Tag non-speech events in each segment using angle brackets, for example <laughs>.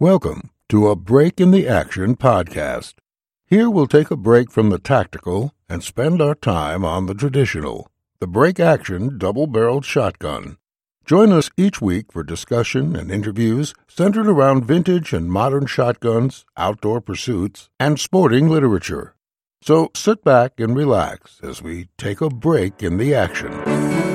Welcome to a Break in the Action podcast. Here we'll take a break from the tactical and spend our time on the traditional, the break action double barreled shotgun. Join us each week for discussion and interviews centered around vintage and modern shotguns, outdoor pursuits, and sporting literature. So sit back and relax as we take a break in the action.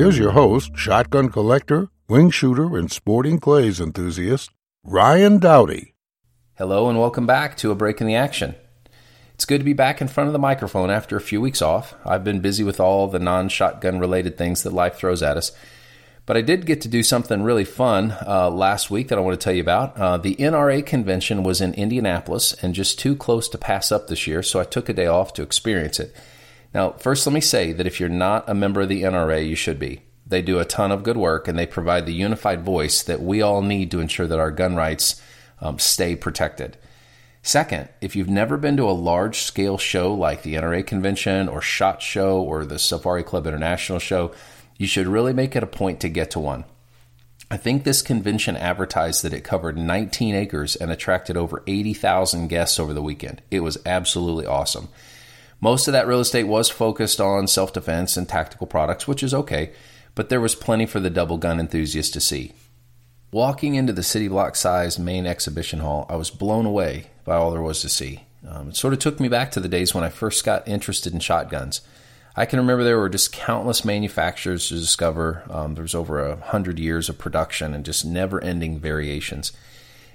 Here's your host, shotgun collector, wing shooter, and sporting clays enthusiast, Ryan Dowdy. Hello, and welcome back to A Break in the Action. It's good to be back in front of the microphone after a few weeks off. I've been busy with all the non shotgun related things that life throws at us. But I did get to do something really fun uh, last week that I want to tell you about. Uh, the NRA convention was in Indianapolis and just too close to pass up this year, so I took a day off to experience it. Now, first, let me say that if you're not a member of the NRA, you should be. They do a ton of good work and they provide the unified voice that we all need to ensure that our gun rights um, stay protected. Second, if you've never been to a large scale show like the NRA convention or SHOT Show or the Safari Club International show, you should really make it a point to get to one. I think this convention advertised that it covered 19 acres and attracted over 80,000 guests over the weekend. It was absolutely awesome. Most of that real estate was focused on self defense and tactical products, which is okay, but there was plenty for the double gun enthusiast to see. Walking into the city block sized main exhibition hall, I was blown away by all there was to see. Um, it sort of took me back to the days when I first got interested in shotguns. I can remember there were just countless manufacturers to discover. Um, there was over a hundred years of production and just never ending variations.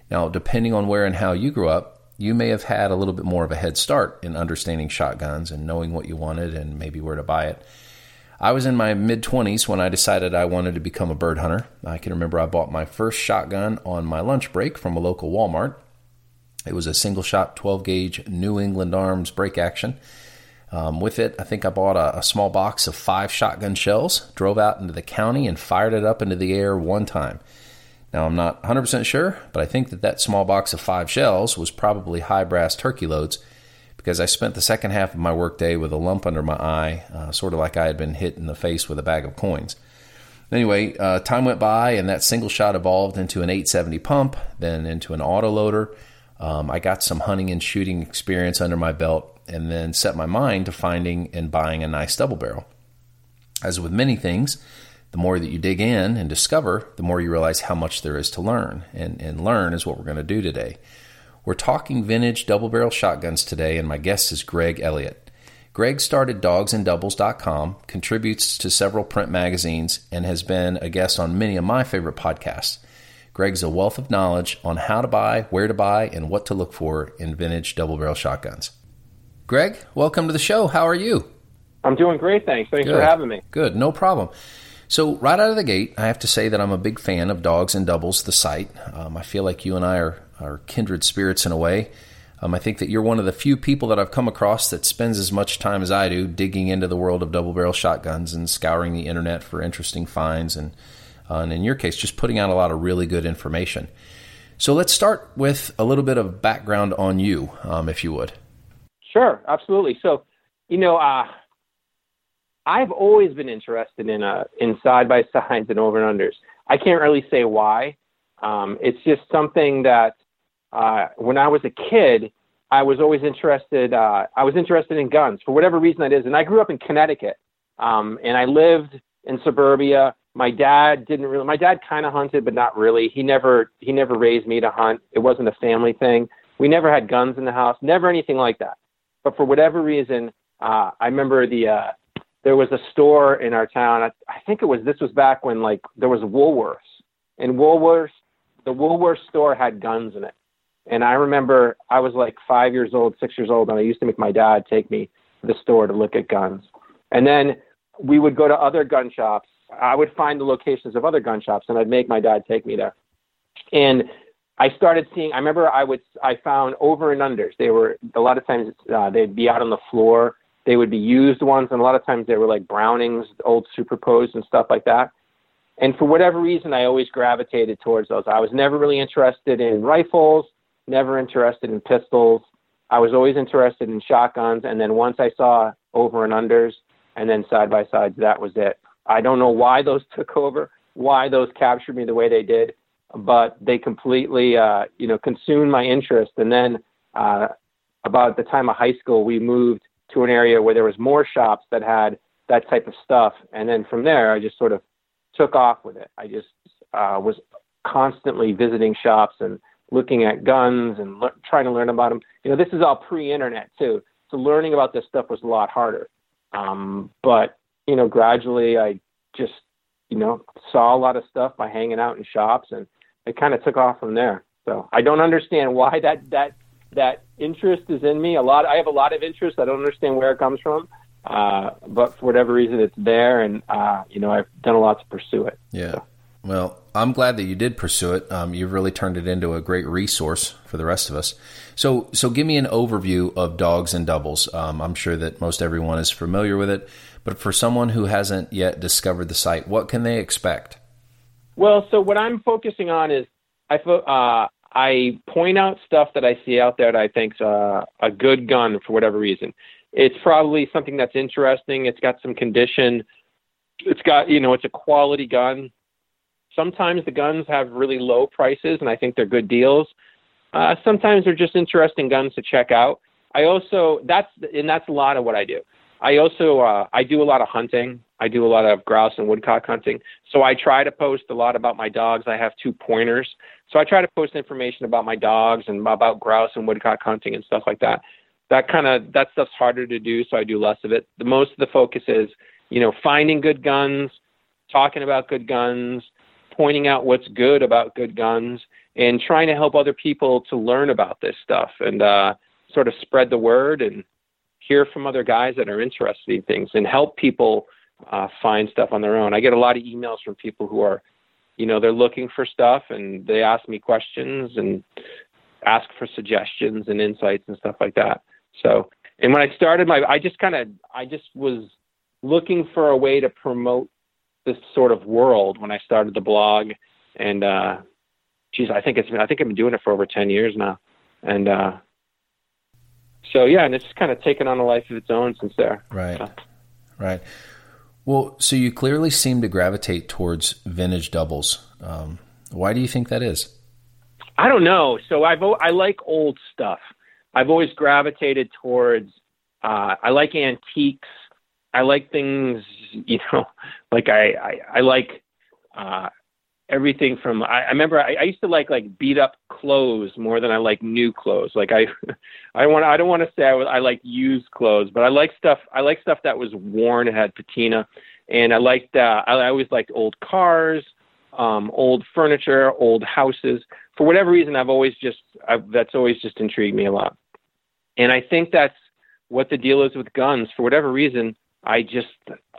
Now, depending on where and how you grew up, you may have had a little bit more of a head start in understanding shotguns and knowing what you wanted and maybe where to buy it. I was in my mid 20s when I decided I wanted to become a bird hunter. I can remember I bought my first shotgun on my lunch break from a local Walmart. It was a single shot 12 gauge New England Arms break action. Um, with it, I think I bought a, a small box of five shotgun shells, drove out into the county, and fired it up into the air one time. Now, I'm not 100% sure, but I think that that small box of five shells was probably high brass turkey loads because I spent the second half of my workday with a lump under my eye, uh, sort of like I had been hit in the face with a bag of coins. Anyway, uh, time went by, and that single shot evolved into an 870 pump, then into an autoloader. Um, I got some hunting and shooting experience under my belt, and then set my mind to finding and buying a nice double barrel. As with many things, the more that you dig in and discover, the more you realize how much there is to learn. And, and learn is what we're going to do today. We're talking vintage double barrel shotguns today, and my guest is Greg Elliott. Greg started dogsanddoubles.com, contributes to several print magazines, and has been a guest on many of my favorite podcasts. Greg's a wealth of knowledge on how to buy, where to buy, and what to look for in vintage double barrel shotguns. Greg, welcome to the show. How are you? I'm doing great, thanks. Thanks Good. for having me. Good, no problem. So, right out of the gate, I have to say that I'm a big fan of Dogs and Doubles, the site. Um, I feel like you and I are, are kindred spirits in a way. Um, I think that you're one of the few people that I've come across that spends as much time as I do digging into the world of double barrel shotguns and scouring the internet for interesting finds, and, uh, and in your case, just putting out a lot of really good information. So, let's start with a little bit of background on you, um, if you would. Sure, absolutely. So, you know, uh, I've always been interested in uh, in side by <laughs> sides and over and unders. I can't really say why. Um, it's just something that uh, when I was a kid, I was always interested. Uh, I was interested in guns for whatever reason that is. And I grew up in Connecticut, um, and I lived in suburbia. My dad didn't really. My dad kind of hunted, but not really. He never he never raised me to hunt. It wasn't a family thing. We never had guns in the house. Never anything like that. But for whatever reason, uh, I remember the uh, there was a store in our town. I, I think it was this was back when like there was Woolworths, and Woolworths, the Woolworths store had guns in it. And I remember I was like five years old, six years old, and I used to make my dad take me to the store to look at guns. And then we would go to other gun shops. I would find the locations of other gun shops, and I'd make my dad take me there. And I started seeing. I remember I would. I found over and unders. They were a lot of times uh, they'd be out on the floor they would be used ones, and a lot of times they were like Brownings, old superposed and stuff like that. And for whatever reason, I always gravitated towards those. I was never really interested in rifles, never interested in pistols. I was always interested in shotguns. And then once I saw over and unders and then side by sides, that was it. I don't know why those <laughs> took over, why those captured me the way they did, but they completely, uh, you know, consumed my interest. And then uh, about the time of high school, we moved to an area where there was more shops that had that type of stuff. And then from there, I just sort of took off with it. I just uh, was constantly visiting shops and looking at guns and le- trying to learn about them. You know, this is all pre-internet too, so learning about this stuff was a lot harder. Um, but you know, gradually I just you know saw a lot of stuff by hanging out in shops, and it kind of took off from there. So I don't understand why that that that interest is in me. A lot. I have a lot of interest. I don't understand where it comes from. Uh, but for whatever reason, it's there, and uh, you know I've done a lot to pursue it. Yeah. So. Well, I'm glad that you did pursue it. Um, you've really turned it into a great resource for the rest of us. So, so give me an overview of dogs and doubles. Um, I'm sure that most everyone is familiar with it, but for someone who hasn't yet discovered the site, what can they expect? Well, so what I'm focusing on is I uh, I point out stuff that I see out there that I think's a, a good gun for whatever reason. It's probably something that's interesting. It's got some condition. It's got, you know, it's a quality gun. Sometimes the guns have really low prices, and I think they're good deals. Uh, sometimes they're just interesting guns to check out. I also that's and that's a lot of what I do. I also uh, I do a lot of hunting. I do a lot of grouse and woodcock hunting. So I try to post a lot about my dogs. I have two pointers, so I try to post information about my dogs and about grouse and woodcock hunting and stuff like that that kind of that stuff's harder to do, so I do less of it. The most of the focus is, you know, finding good guns, talking about good guns, pointing out what's good about good guns, and trying to help other people to learn about this stuff and uh, sort of spread the word and hear from other guys that are interested in things and help people uh, find stuff on their own. I get a lot of emails from people who are, you know, they're looking for stuff and they ask me questions and ask for suggestions and insights and stuff like that. So, and when I started my, I just kind of, I just was looking for a way to promote this sort of world when I started the blog. And, uh, geez, I think it's been, I think I've been doing it for over 10 years now. And, uh, so yeah, and it's just kind of taken on a life of its own since there. Right. So. Right. Well, so you clearly seem to gravitate towards vintage doubles. Um, why do you think that is? I don't know. So I've I like old stuff. I've always gravitated towards. Uh, I like antiques. I like things, you know, <laughs> like I I, I like uh, everything from. I, I remember I, I used to like like beat up clothes more than I like new clothes. Like I, <laughs> I want I don't want to say I, I like used clothes, but I like stuff. I like stuff that was worn and had patina, and I liked. Uh, I, I always liked old cars, um, old furniture, old houses. For whatever reason, I've always just I've, that's always just intrigued me a lot. And I think that's what the deal is with guns. For whatever reason, I just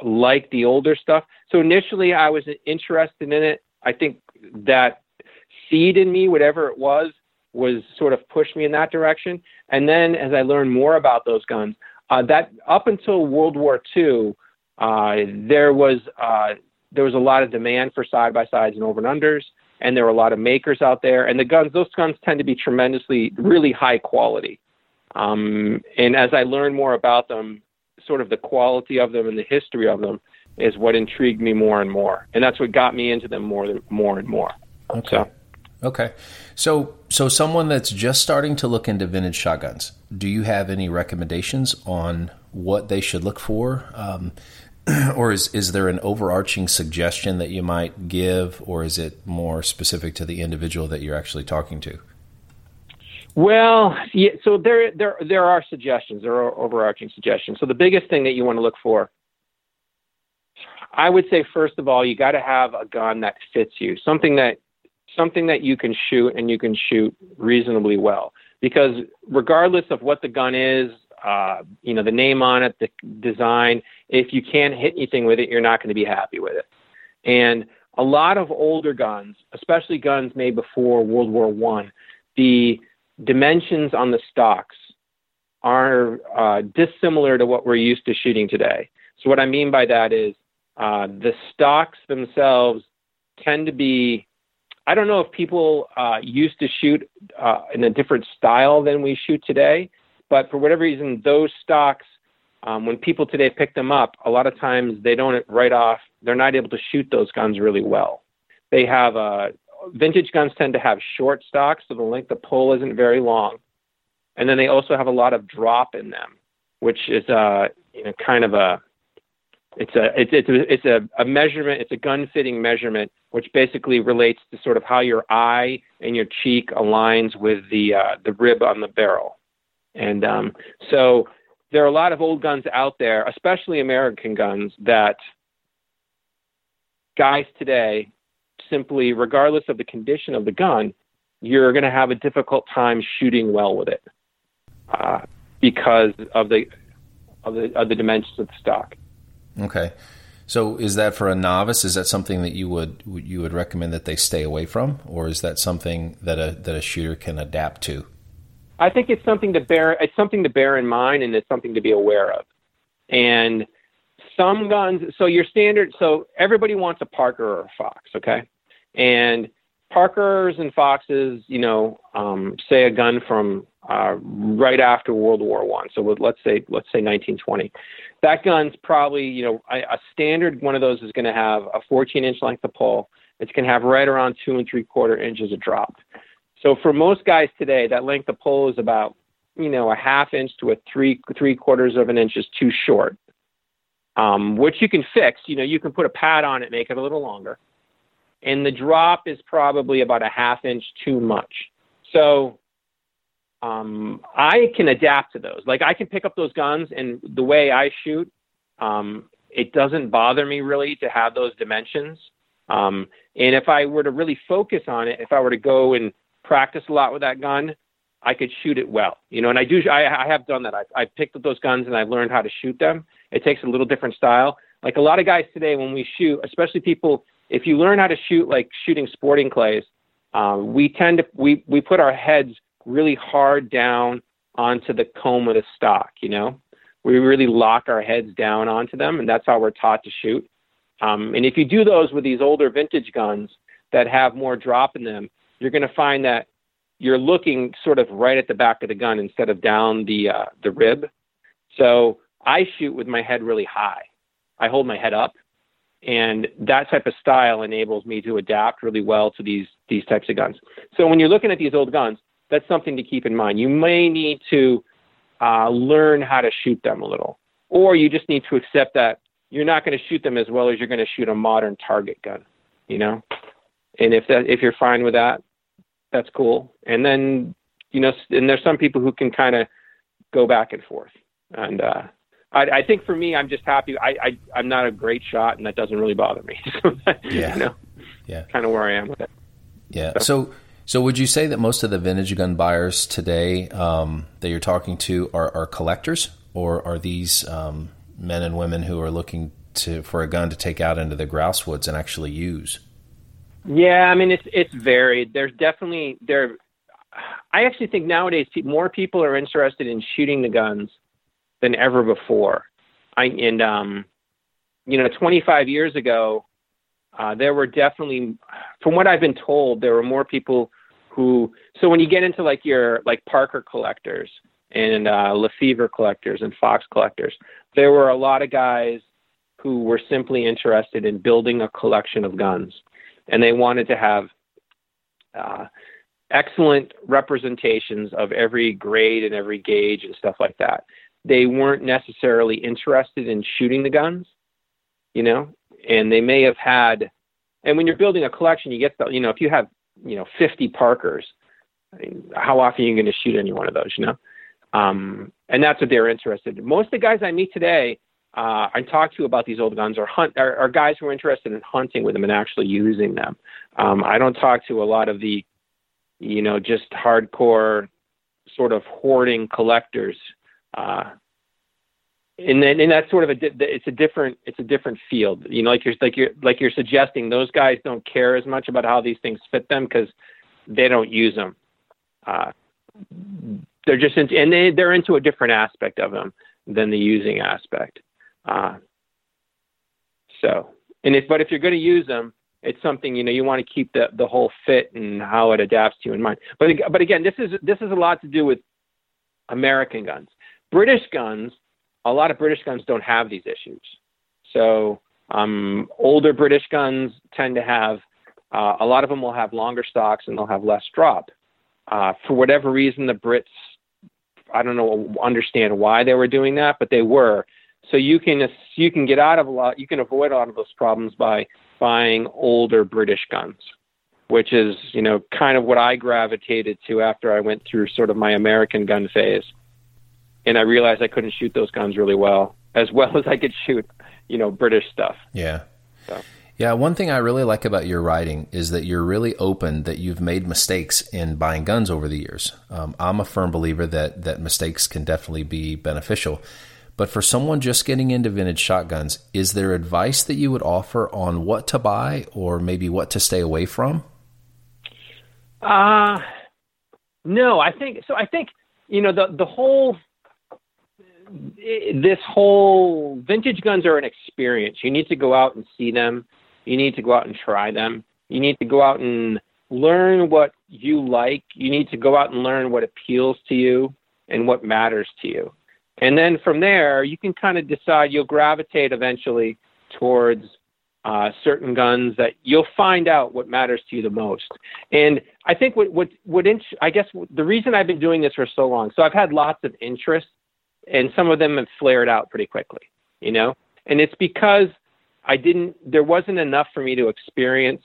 like the older stuff. So initially, I was interested in it. I think that seed in me, whatever it was, was sort of pushed me in that direction. And then as I learned more about those guns, uh, that up until World War II, uh, there was uh, there was a lot of demand for side by sides and over and unders, and there were a lot of makers out there. And the guns, those guns tend to be tremendously, really high quality. Um, and as I learned more about them, sort of the quality of them and the history of them is what intrigued me more and more, and that's what got me into them more, more and more. Okay. So. Okay. So, so someone that's just starting to look into vintage shotguns, do you have any recommendations on what they should look for? Um, <clears throat> or is, is there an overarching suggestion that you might give, or is it more specific to the individual that you're actually talking to? Well, yeah, so there, there, there are suggestions. There are overarching suggestions. So the biggest thing that you want to look for, I would say, first of all, you got to have a gun that fits you, something that, something that you can shoot and you can shoot reasonably well. Because regardless of what the gun is, uh, you know, the name on it, the design, if you can't hit anything with it, you're not going to be happy with it. And a lot of older guns, especially guns made before World War One, the dimensions on the stocks are uh, dissimilar to what we're used to shooting today. So what I mean by that is uh, the stocks themselves tend to be. I don't know if people uh, used to shoot uh, in a different style than we shoot today, but for whatever reason, those stocks, um, when people today pick them up, a lot of times they don't write off. They're not able to shoot those guns really well. They have uh, vintage guns tend to have short stocks, so the length of pull isn't very long, and then they also have a lot of drop in them, which is uh, you know kind of a it's a it's it's a, it's a, a measurement. It's a gun fitting measurement, which basically relates to sort of how your eye and your cheek aligns with the uh, the rib on the barrel. And um, so there are a lot of old guns out there, especially American guns, that guys today simply, regardless of the condition of the gun, you're going to have a difficult time shooting well with it uh, because of the of the of the dimensions of the stock. Okay. So is that for a novice? Is that something that you would you would recommend that they stay away from, or is that something that a that a shooter can adapt to? I think it's something to bear it's something to bear in mind, and it's something to be aware of. And some guns, so your standard, so everybody wants a Parker or a Fox, okay? And Parkers and Foxes, you know, um, say a gun from uh, right after World War One. So let's say let's say 1920. That gun's probably you know a, a standard one of those is going to have a 14 inch length of pull. It's going to have right around two and three quarter inches of drop. So for most guys today, that length of pull is about you know a half inch to a three three quarters of an inch is too short. Um, which you can fix. You know, you can put a pad on it, make it a little longer, and the drop is probably about a half inch too much. So um, I can adapt to those. Like I can pick up those guns, and the way I shoot, um, it doesn't bother me really to have those dimensions. Um, and if I were to really focus on it, if I were to go and practice a lot with that gun, I could shoot it well. You know, and I do. I, I have done that. I've, I've picked up those guns and I've learned how to shoot them. It takes a little different style. Like a lot of guys today, when we shoot, especially people, if you learn how to shoot like shooting sporting clays, um, we tend to we we put our heads really hard down onto the comb of the stock, you know? We really lock our heads down onto them, and that's how we're taught to shoot. Um, and if you do those with these older vintage guns that have more drop in them, you're going to find that you're looking sort of right at the back of the gun instead of down the uh, the rib. So I shoot with my head really high. I hold my head up, and that type of style enables me to adapt really well to these these types of guns. So when you're looking at these old guns, that's something to keep in mind. You may need to uh, learn how to shoot them a little, or you just need to accept that you're not going to shoot them as well as you're going to shoot a modern target gun. You know, and if that if you're fine with that, that's cool. And then you know, and there's some people who can kind of go back and forth. And uh, I, I think for me, I'm just happy. I, I I'm not a great shot, and that doesn't really bother me. <laughs> yeah. You know, yeah. Kind of where I am with it. Yeah. So, so so, would you say that most of the vintage gun buyers today um, that you're talking to are, are collectors, or are these um, men and women who are looking to for a gun to take out into the grouse woods and actually use? Yeah, I mean it's it's varied. There's definitely there. I actually think nowadays more people are interested in shooting the guns than ever before. I and um, you know, 25 years ago, uh, there were definitely, from what I've been told, there were more people who. So when you get into like your like Parker collectors and uh, Lefever collectors and Fox collectors, there were a lot of guys who were simply interested in building a collection of guns, and they wanted to have. Uh, excellent representations of every grade and every gauge and stuff like that. They weren't necessarily interested in shooting the guns, you know, and they may have had and when you're building a collection you get the you know if you have you know 50 parkers I mean, how often are you going to shoot any one of those you know? Um, and that's what they're interested in. Most of the guys i meet today uh, I talk to about these old guns are, hunt, are, are guys who are interested in hunting with them and actually using them. Um, I don't talk to a lot of the, you know, just hardcore sort of hoarding collectors uh, and then and that's sort of a it's a different it's a different field you know like you're like you're like you're suggesting those guys don't care as much about how these things fit them because they don't use them uh, they're just into, and they they're into a different aspect of them than the using aspect uh, so and if but if you're going to use them it's something you know you want to keep the the whole fit and how it adapts to you in mind. But but again, this is this is a lot to do with American guns. British guns, a lot of British guns don't have these issues. So um, older British guns tend to have uh, a lot of them will have longer stocks and they'll have less drop. Uh, for whatever reason, the Brits, I don't know, understand why they were doing that, but they were. So you can you can get out of a lot, you can avoid a lot of those problems by buying older British guns, which is you know kind of what I gravitated to after I went through sort of my American gun phase, and I realized I couldn't shoot those guns really well, as well as I could shoot you know British stuff. Yeah. So. Yeah, one thing I really like about your writing is that you're really open that you've made mistakes in buying guns over the years. Um, I'm a firm believer that that mistakes can definitely be beneficial. But for someone just getting into vintage shotguns, is there advice that you would offer on what to buy or maybe what to stay away from? Uh no, I think so. I think you know the the whole this whole vintage guns are an experience. You need to go out and see them. You need to go out and try them. You need to go out and learn what you like. You need to go out and learn what appeals to you and what matters to you. And then from there, you can kind of decide you'll gravitate eventually towards uh, certain guns that you'll find out what matters to you the most. And I think what what what int- I guess the reason I've been doing this for so long, so I've had lots of interest, and some of them have flared out pretty quickly, you know. And it's because I didn't. There wasn't enough for me to experience.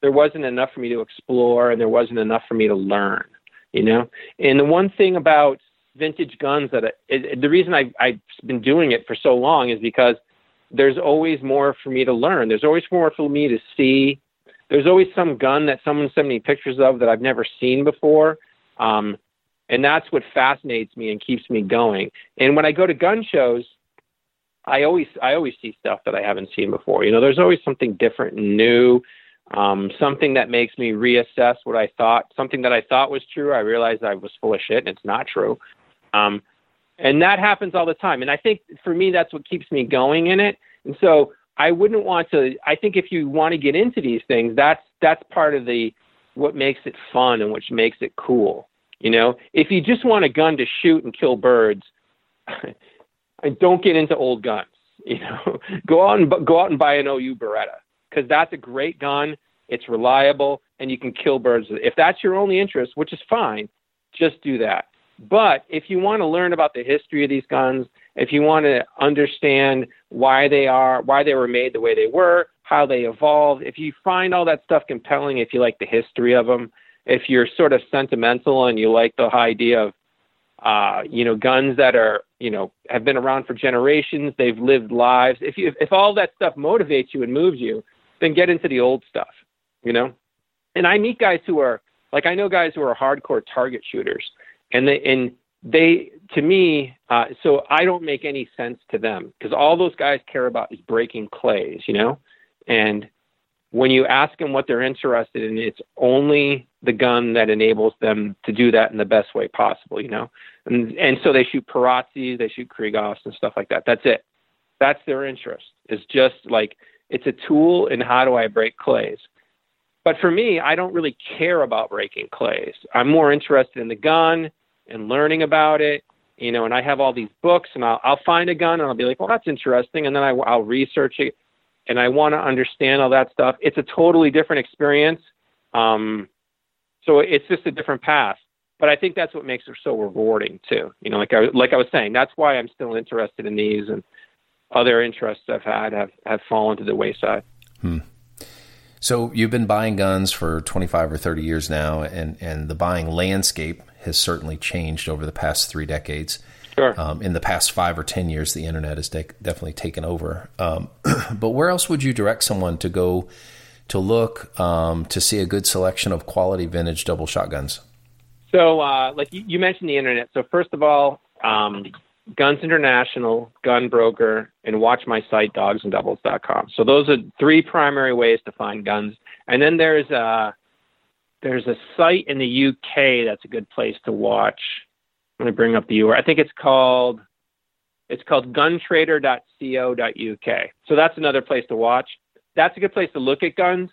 There wasn't enough for me to explore, and there wasn't enough for me to learn. You know. And the one thing about vintage guns that I, it, the reason I, I've been doing it for so long is because there's always more for me to learn. There's always more for me to see. There's always some gun that someone sent me pictures of that I've never seen before. Um, and that's what fascinates me and keeps me going. And when I go to gun shows, I always I always see stuff that I haven't seen before. You know, there's always something different and new, um, something that makes me reassess what I thought. Something that I thought was true, I realized I was full of shit and it's not true. Um, and that happens all the time. And I think for me, that's what keeps me going in it. And so I wouldn't want to. I think if you want to get into these things, that's that's part of the what makes it fun and which makes it cool. You know, if you just want a gun to shoot and kill birds, <laughs> don't get into old guns. <laughs> You know, go out and go out and buy an OU Beretta because that's a great gun. It's reliable and you can kill birds. If that's your only interest, which is fine, just do that. But if you want to learn about the history of these guns, if you want to understand why they are, why they were made the way they were, how they evolved, if you find all that stuff compelling, if you like the history of them, if you're sort of sentimental and you like the idea of uh, you know, guns that are, you know, have been around for generations. They've lived lives. If you, if all that stuff motivates you and moves you, then get into the old stuff, you know. And I meet guys who are like I know guys who are hardcore target shooters, and they and they to me, uh, so I don't make any sense to them because all those guys care about is breaking clays, you know, and when you ask them what they're interested in, it's only the gun that enables them to do that in the best way possible, you know. And and so they shoot Perazzi, they shoot Krieghoffs and stuff like that. That's it. That's their interest. It's just like it's a tool in how do I break clays. But for me, I don't really care about breaking clays. I'm more interested in the gun and learning about it, you know. And I have all these books, and I'll I'll find a gun and I'll be like, well, that's interesting, and then I, I'll research it and I want to understand all that stuff. It's a totally different experience. Um, so it's just a different path. But I think that's what makes it so rewarding too. You know, like I like I was saying, that's why I'm still interested in these, and other interests I've had have have fallen to the wayside. Hmm. So you've been buying guns for 25 or 30 years now, and and the buying landscape has certainly changed over the past three decades. Sure. Um, in the past five or ten years, the internet has de- definitely taken over. Um, <clears throat> but where else would you direct someone to go to look um, to see a good selection of quality vintage double shotguns? So, uh, like you, you, mentioned the internet. So, first of all, um, Guns International, Gun Broker, and watch my site, dogsanddoubles.com. So, those are three primary ways to find guns. And then there's a there's a site in the UK that's a good place to watch let me bring up the URL. I think it's called it's called guntrader.co.uk. So that's another place to watch. That's a good place to look at guns.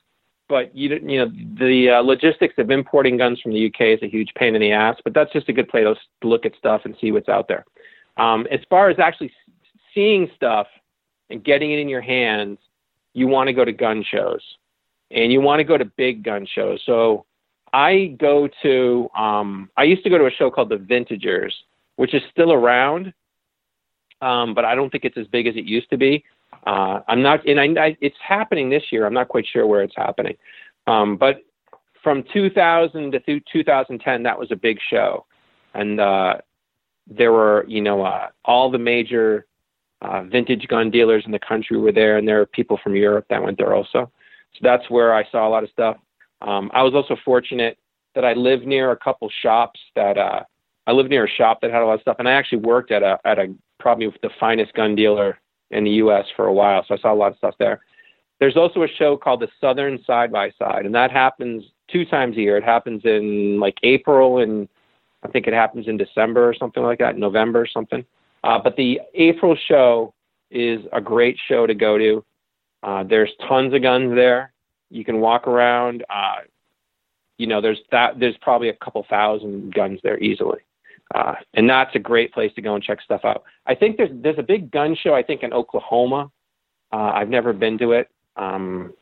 but you you know the uh, logistics of importing guns from the UK is a huge pain in the ass. But that's just a good place to look at stuff and see what's out there. Um, as far as actually seeing stuff and getting it in your hands, you want to go to gun shows, and you want to go to big gun shows. So I go to um, I used to go to a show called the Vintagers, which is still around, um, but I don't think it's as big as it used to be. Uh, I'm not, and I, I, it's happening this year. I'm not quite sure where it's happening, um, but from 2000 to 2010, that was a big show, and uh, there were, you know, uh, all the major uh, vintage gun dealers in the country were there, and there were people from Europe that went there also. So that's where I saw a lot of stuff. Um, I was also fortunate that I lived near a couple shops that uh, I lived near a shop that had a lot of stuff, and I actually worked at a at a probably the finest gun dealer in the U.S. for a while, so I saw a lot of stuff there. There's also a show called the Southern Side by Side, and that happens two times a year. It happens in like April, and I think it happens in December or something like that, November or something. Uh, but the April show is a great show to go to. Uh, there's tons of guns there. You can walk around. Uh, you know, there's that. There's probably a couple thousand guns there easily. Uh, and that's a great place to go and check stuff out. I think there's there's a big gun show. I think in Oklahoma. Uh, I've never been to it. Um,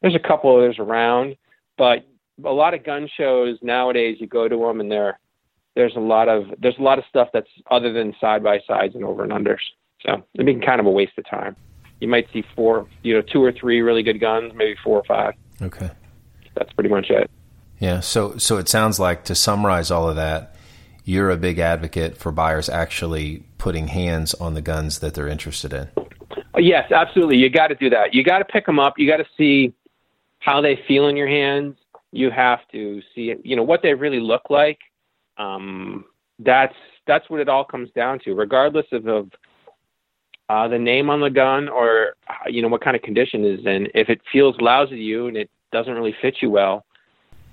there's a couple others around, but a lot of gun shows nowadays. You go to them and there there's a lot of there's a lot of stuff that's other than side by sides and over and unders. So it'd be kind of a waste of time. You might see four, you know, two or three really good guns, maybe four or five. Okay, that's pretty much it. Yeah. So so it sounds like to summarize all of that you're a big advocate for buyers actually putting hands on the guns that they're interested in. Yes, absolutely. You got to do that. You got to pick them up. You got to see how they feel in your hands. You have to see, you know, what they really look like. Um, that's that's what it all comes down to, regardless of, of uh, the name on the gun or uh, you know what kind of condition it is in. If it feels lousy to you and it doesn't really fit you well,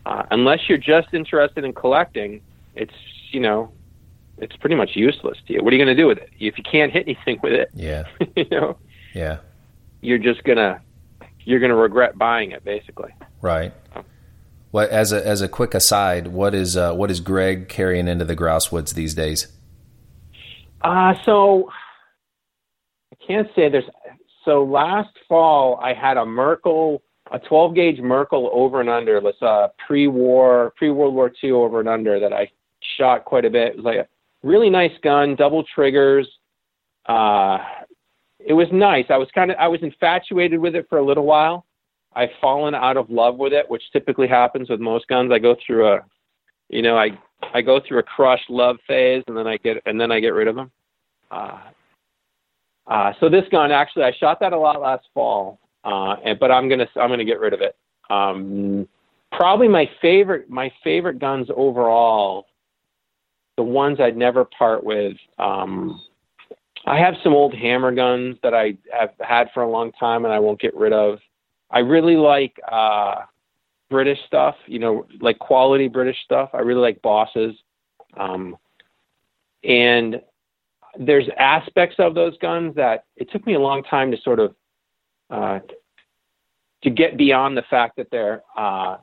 uh, unless you're just interested in collecting, it's you know, it's pretty much useless to you. What are you going to do with it if you can't hit anything with it? Yeah, <laughs> you know. Yeah. You're just gonna you're gonna regret buying it, basically. Right. Well, as a as a quick aside, what is uh, what is Greg carrying into the grouse woods these days? Uh so I can't say there's. So last fall, I had a Merkel, a 12 gauge Merkel over and under. Let's uh pre-war, pre World War II over and under that I shot quite a bit. It was like a really nice gun, double triggers. Uh, it was nice. I was kind of I was infatuated with it for a little while. I've fallen out of love with it, which typically happens with most guns. I go through a, you know, I I go through a crush love phase, and then I get and then I get rid of them. Uh, uh, so this gun, actually, I shot that a lot last fall, uh, and, but I'm gonna I'm gonna get rid of it. Um, probably my favorite my favorite guns overall the ones I'd never part with. Um, I have some old hammer guns that I have had for a long time and I won't get rid of. I really like uh, British stuff, you know, like quality British stuff. I really like bosses. Um, and there's aspects of those guns that it took me a long time to sort of uh, to get beyond the fact that they're uh,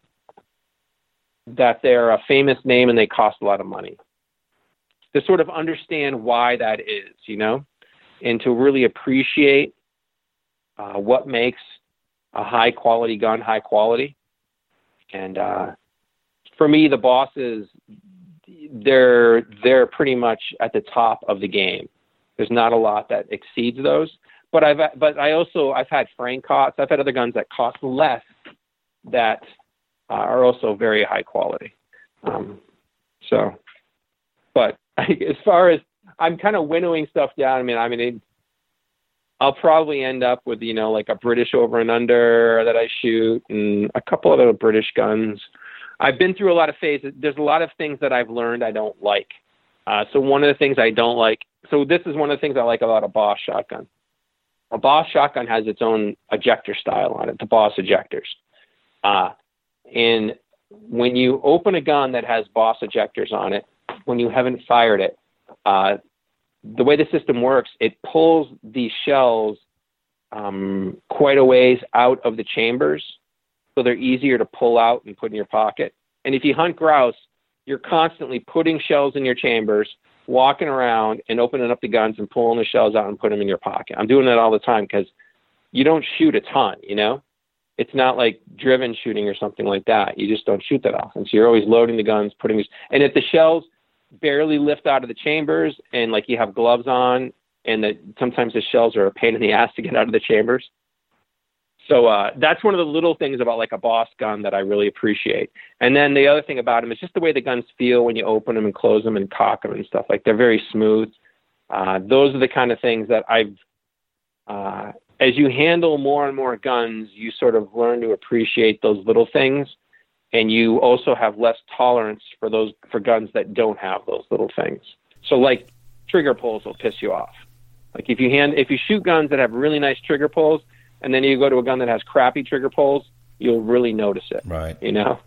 that they're a famous name and they cost a lot of money to sort of understand why that is, you know, and to really appreciate uh, what makes a high quality gun high quality. And uh, for me, the bosses, they're they're pretty much at the top of the game. There's not a lot that exceeds those. But I've but I also I've had Francottes. I've had other guns that cost less that uh, are also very high quality. Um, so, but <laughs> as far as I'm kind of winnowing stuff down. I mean, I mean, it, I'll probably end up with you know like a British over and under that I shoot, and a couple of other British guns. I've been through a lot of phases. There's a lot of things that I've learned I don't like. Uh, so one of the things I don't like. So this is one of the things I like about a Boss shotgun. A Boss shotgun has its own ejector style on it, the Boss ejectors. Uh, and when you open a gun that has Boss ejectors on it, when you haven't fired it, uh, the way the system works, it pulls the shells um, quite a ways out of the chambers, so they're easier to pull out and put in your pocket. And if you hunt grouse, you're constantly putting shells in your chambers, walking around and opening up the guns and pulling the shells out and putting them in your pocket. I'm doing that all the time because you don't shoot a ton, you know? It's not like driven shooting or something like that. You just don't shoot that often. So you're always loading the guns, putting these, and if the shells barely lift out of the chambers and like you have gloves on and that sometimes the shells are a pain in the ass to get out of the chambers. So uh, that's one of the little things about like a boss gun that I really appreciate. And then the other thing about them is just the way the guns feel when you open them and close them and cock them and stuff. Like they're very smooth. Uh, those are the kind of things that I've uh, as you handle more and more guns, you sort of learn to appreciate those little things, and you also have less tolerance for those for guns that don't have those little things. So, like trigger pulls will piss you off. Like if you hand if you shoot guns that have really nice trigger pulls, and then you go to a gun that has crappy trigger pulls, you'll really notice it. Right. You know.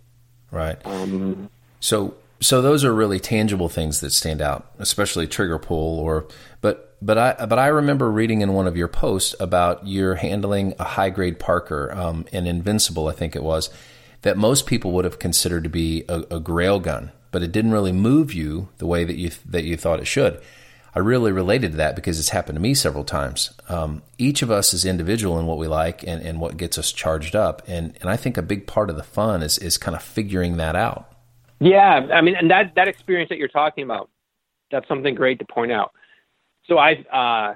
Right. Um, so so those are really tangible things that stand out, especially trigger pull or but but I but I remember reading in one of your posts about your handling a high grade Parker, um, an Invincible, I think it was, that most people would have considered to be a, a Grail gun, but it didn't really move you the way that you that you thought it should. I really related to that because it's happened to me several times. Um, each of us is individual in what we like and, and what gets us charged up, and and I think a big part of the fun is is kind of figuring that out. Yeah, I mean, and that that experience that you're talking about, that's something great to point out so I've uh,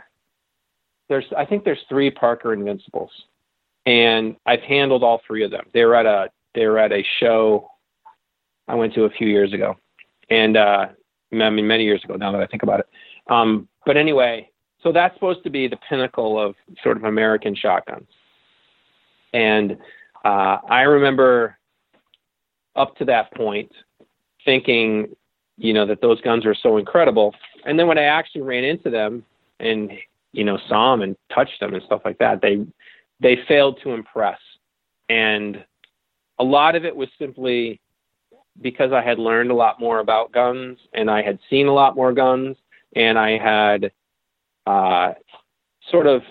there's I think there's three Parker Invincibles, and I've handled all three of them. They were at a they were at a show I went to a few years ago, and uh, I mean many years ago now that I think about it. Um, but anyway, so that's supposed to be the pinnacle of sort of American shotguns, and uh, I remember up to that point thinking, you know, that those guns were so incredible and then when I actually ran into them and you know saw them and touched them and stuff like that, they they failed to impress. And a lot of it was simply because I had learned a lot more about guns and I had seen a lot more guns and I had uh, sort of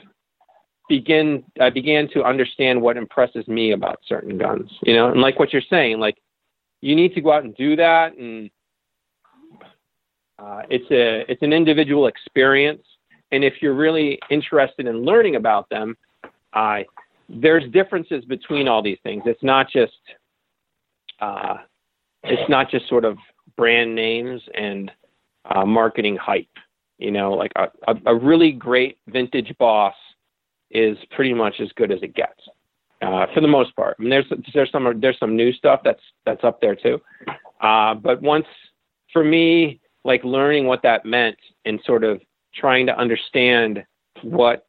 begin I began to understand what impresses me about certain guns, you know, and like what you're saying, like you need to go out and do that and uh, it's a it's an individual experience, and if you're really interested in learning about them, uh, there's differences between all these things. It's not just uh, it's not just sort of brand names and uh, marketing hype. You know, like a, a, really great vintage boss is pretty much as good as it gets. Uh, for the most part. I mean, there's there's some there's some new stuff that's that's up there too. Uh, but once, for me, like learning what that meant and sort of trying to understand what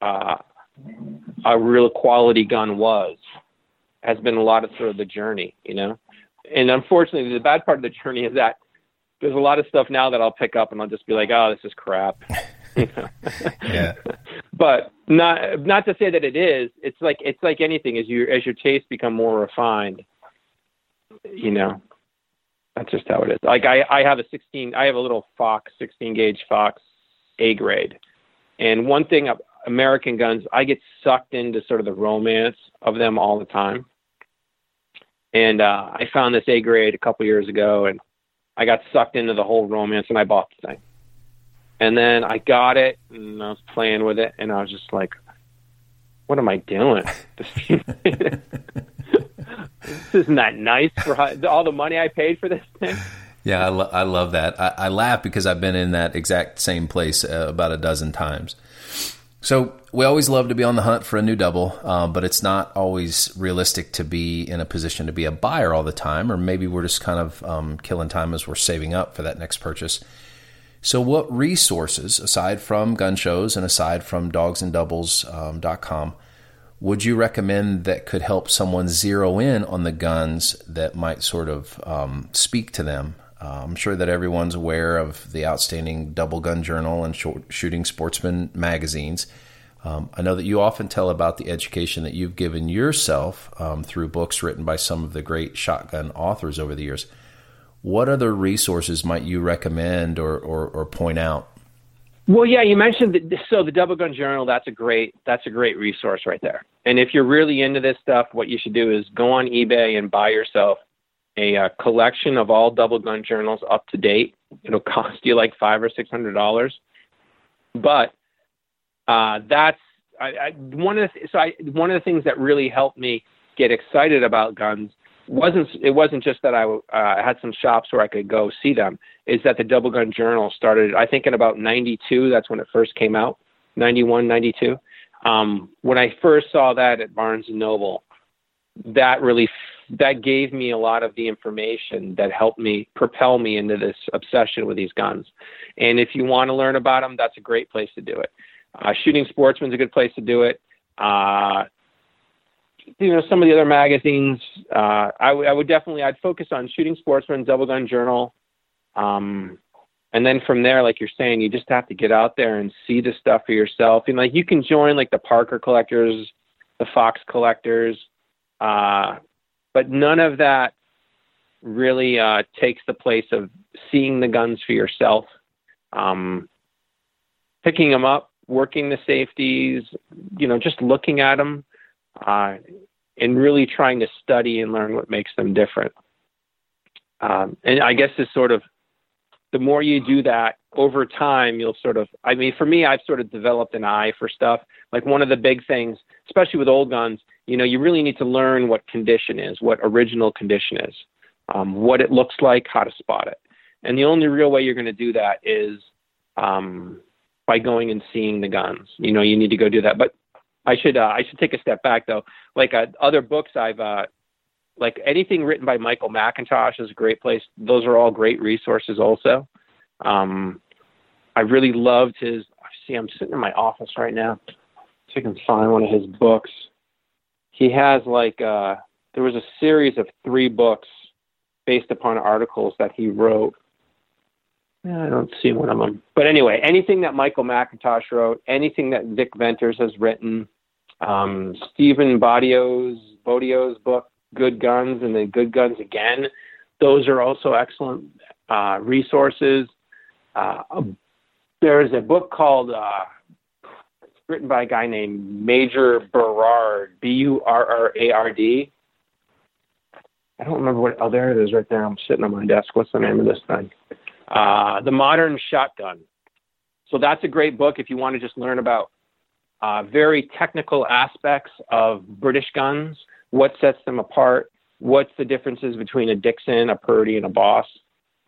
uh, a real quality gun was has been a lot of sort of the journey, you know. And unfortunately, the bad part of the journey is that there's a lot of stuff now that I'll pick up and I'll just be like, "Oh, this is crap." <laughs> <laughs> yeah. But not not to say that it is. It's like it's like anything as you as your tastes become more refined, you know, that's just how it is. Like I, I have a 16, I have a little Fox 16 gauge Fox A grade, and one thing American guns, I get sucked into sort of the romance of them all the time. And uh, I found this A grade a couple years ago, and I got sucked into the whole romance, and I bought the thing. And then I got it, and I was playing with it, and I was just like, "What am I doing?" <laughs> this <laughs> isn't that nice for all the money I paid for this thing. Yeah, I, lo- I love that. I, I, laugh because I've been in that exact same place uh, about a dozen times. So we always love to be on the hunt for a new double, uh, but it's not always realistic to be in a position to be a buyer all the time, or maybe we're just kind of um, killing time as we're saving up for that next purchase. So, what resources, aside from gun shows and aside from dogsanddoubles.com, um, would you recommend that could help someone zero in on the guns that might sort of um, speak to them? Uh, I'm sure that everyone's aware of the outstanding Double Gun Journal and short, Shooting Sportsman magazines. Um, I know that you often tell about the education that you've given yourself um, through books written by some of the great shotgun authors over the years. What other resources might you recommend or, or, or point out? Well, yeah, you mentioned that, so the Double Gun Journal. That's a great that's a great resource right there. And if you're really into this stuff, what you should do is go on eBay and buy yourself a uh, collection of all Double Gun journals up to date. It'll <laughs> cost you like five or six hundred dollars, but uh, that's I, I, one of the, so I, one of the things that really helped me get excited about guns wasn't it wasn't just that I uh, had some shops where I could go see them. Is that the Double Gun Journal started? I think in about '92. That's when it first came out. '91, '92. Um, when I first saw that at Barnes and Noble, that really that gave me a lot of the information that helped me propel me into this obsession with these guns. And if you want to learn about them, that's a great place to do it. Uh, Shooting Sportsman's a good place to do it. Uh, you know some of the other magazines. Uh, I, w- I would definitely I'd focus on Shooting Sportsman, Double Gun Journal, um, and then from there, like you're saying, you just have to get out there and see the stuff for yourself. And like you can join like the Parker collectors, the Fox collectors, uh, but none of that really uh, takes the place of seeing the guns for yourself, um, picking them up, working the safeties, you know, just looking at them uh, and really trying to study and learn what makes them different. Um, and I guess is sort of the more you do that over time, you'll sort of, I mean, for me, I've sort of developed an eye for stuff. Like one of the big things, especially with old guns, you know, you really need to learn what condition is, what original condition is, um, what it looks like, how to spot it. And the only real way you're going to do that is um, by going and seeing the guns. You know, you need to go do that. But I should uh, I should take a step back though. Like uh, other books I've uh, like anything written by Michael McIntosh is a great place. Those are all great resources also. Um, I really loved his. See, I'm sitting in my office right now. So I can find one of his books. He has like uh, there was a series of three books based upon articles that he wrote. I don't see one of them. But anyway, anything that Michael McIntosh wrote, anything that Vic Venters has written, um, Stephen Bodio's Bodio's book, Good Guns, and then Good Guns Again. Those are also excellent uh, resources. Uh, there's a book called uh, written by a guy named Major Burrard, B U R R A R D. I don't remember what. Oh, there it is, right there. I'm sitting on my desk. What's the name of this thing? Uh, the Modern Shotgun. So that's a great book if you want to just learn about uh, very technical aspects of British guns, what sets them apart, what's the differences between a Dickson, a Purdey, and a Boss,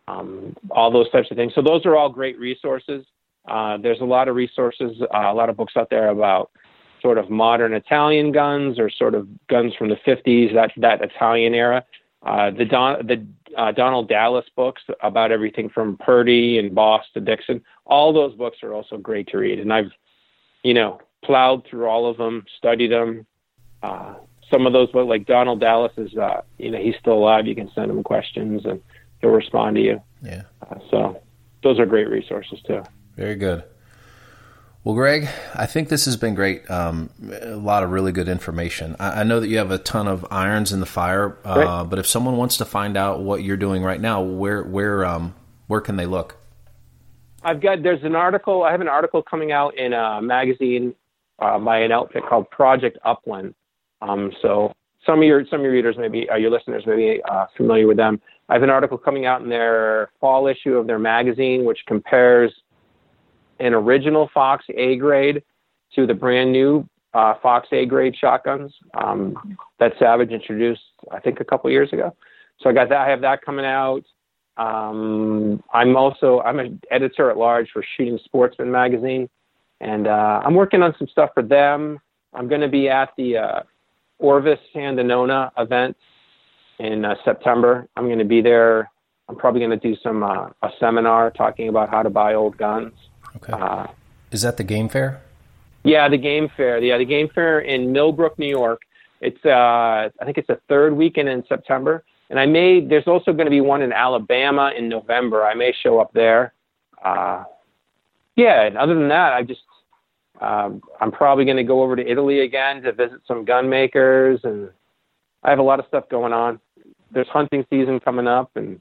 um, all those types of things. So those are all great resources. Uh, there's a lot of resources, uh, a lot of books out there about sort of modern Italian guns or sort of guns from the 50s, that that Italian era. Uh, the Don, the uh, Donald Dallas books about everything from Purdey and Boss to Dickson. All those books are also great to read, and I've, you know, plowed through all of them, studied them. Uh, some of those books, like Donald Dallas, is uh, you know he's still alive. You can send him questions and he'll respond to you. Yeah. Uh, so those are great resources too. Very good. Well, Greg, I think this has been great. Um, a lot of really good information. I, I, know that you have a ton of irons in the fire, uh, right. but if someone wants to find out what you're doing right now, where where um, where can they look? I've got there's an article. I have an article coming out in a magazine uh, by an outfit called Project Upland. Um, so some of your some of your readers maybe uh, your listeners may be uh, familiar with them. I have an article coming out in their fall issue of their magazine, which compares an original Fox A grade to the brand new uh, Fox A grade shotguns um, that Savage introduced, I think, a couple years ago. So I got that. I have that coming out. Um, I'm also I'm an editor at large for Shooting Sportsman magazine, and uh, I'm working on some stuff for them. I'm going to be at the uh, Orvis Sandanona event in uh, September. I'm going to be there. I'm probably going to do some uh, a seminar talking about how to buy old guns. Okay. Uh, Is that the game fair? Yeah, the game fair. Yeah, the game fair in Millbrook, New York. It's uh, I think it's the third weekend in September, and I may. There's also going to be one in Alabama in November. I may show up there. Uh, yeah. And other than that, I just um, I'm probably going to go over to Italy again to visit some gun makers, and I have a lot of stuff going on. There's hunting season coming up, and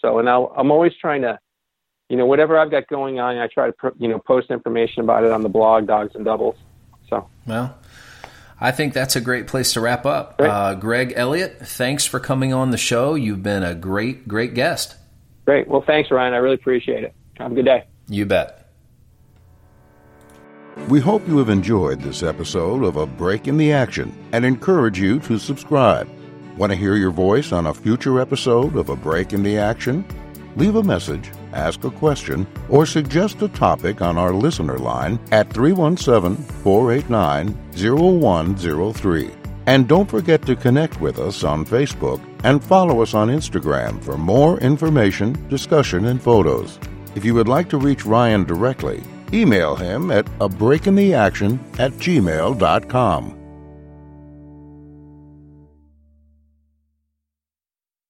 so and I'll, I'm always trying to you know, whatever I've got going on, I try to you know post information about it on the blog, Dogs and Doubles. So well. I think that's a great place to wrap up. Uh, Greg Elliott, thanks for coming on the show. You've been a great, great guest. Great. Well, thanks, Ryan. I really appreciate it. Have a good day. You bet. We hope you have enjoyed this episode of A Break in the Action and encourage you to subscribe. Want to hear your voice on a future episode of A Break in the Action? Leave a message, ask a question, or suggest a topic on our listener line at 317 489 0103. And don't forget to connect with us on Facebook and follow us on Instagram for more information, discussion, and photos. If you would like to reach Ryan directly, email him at a break in the action at gmail.com.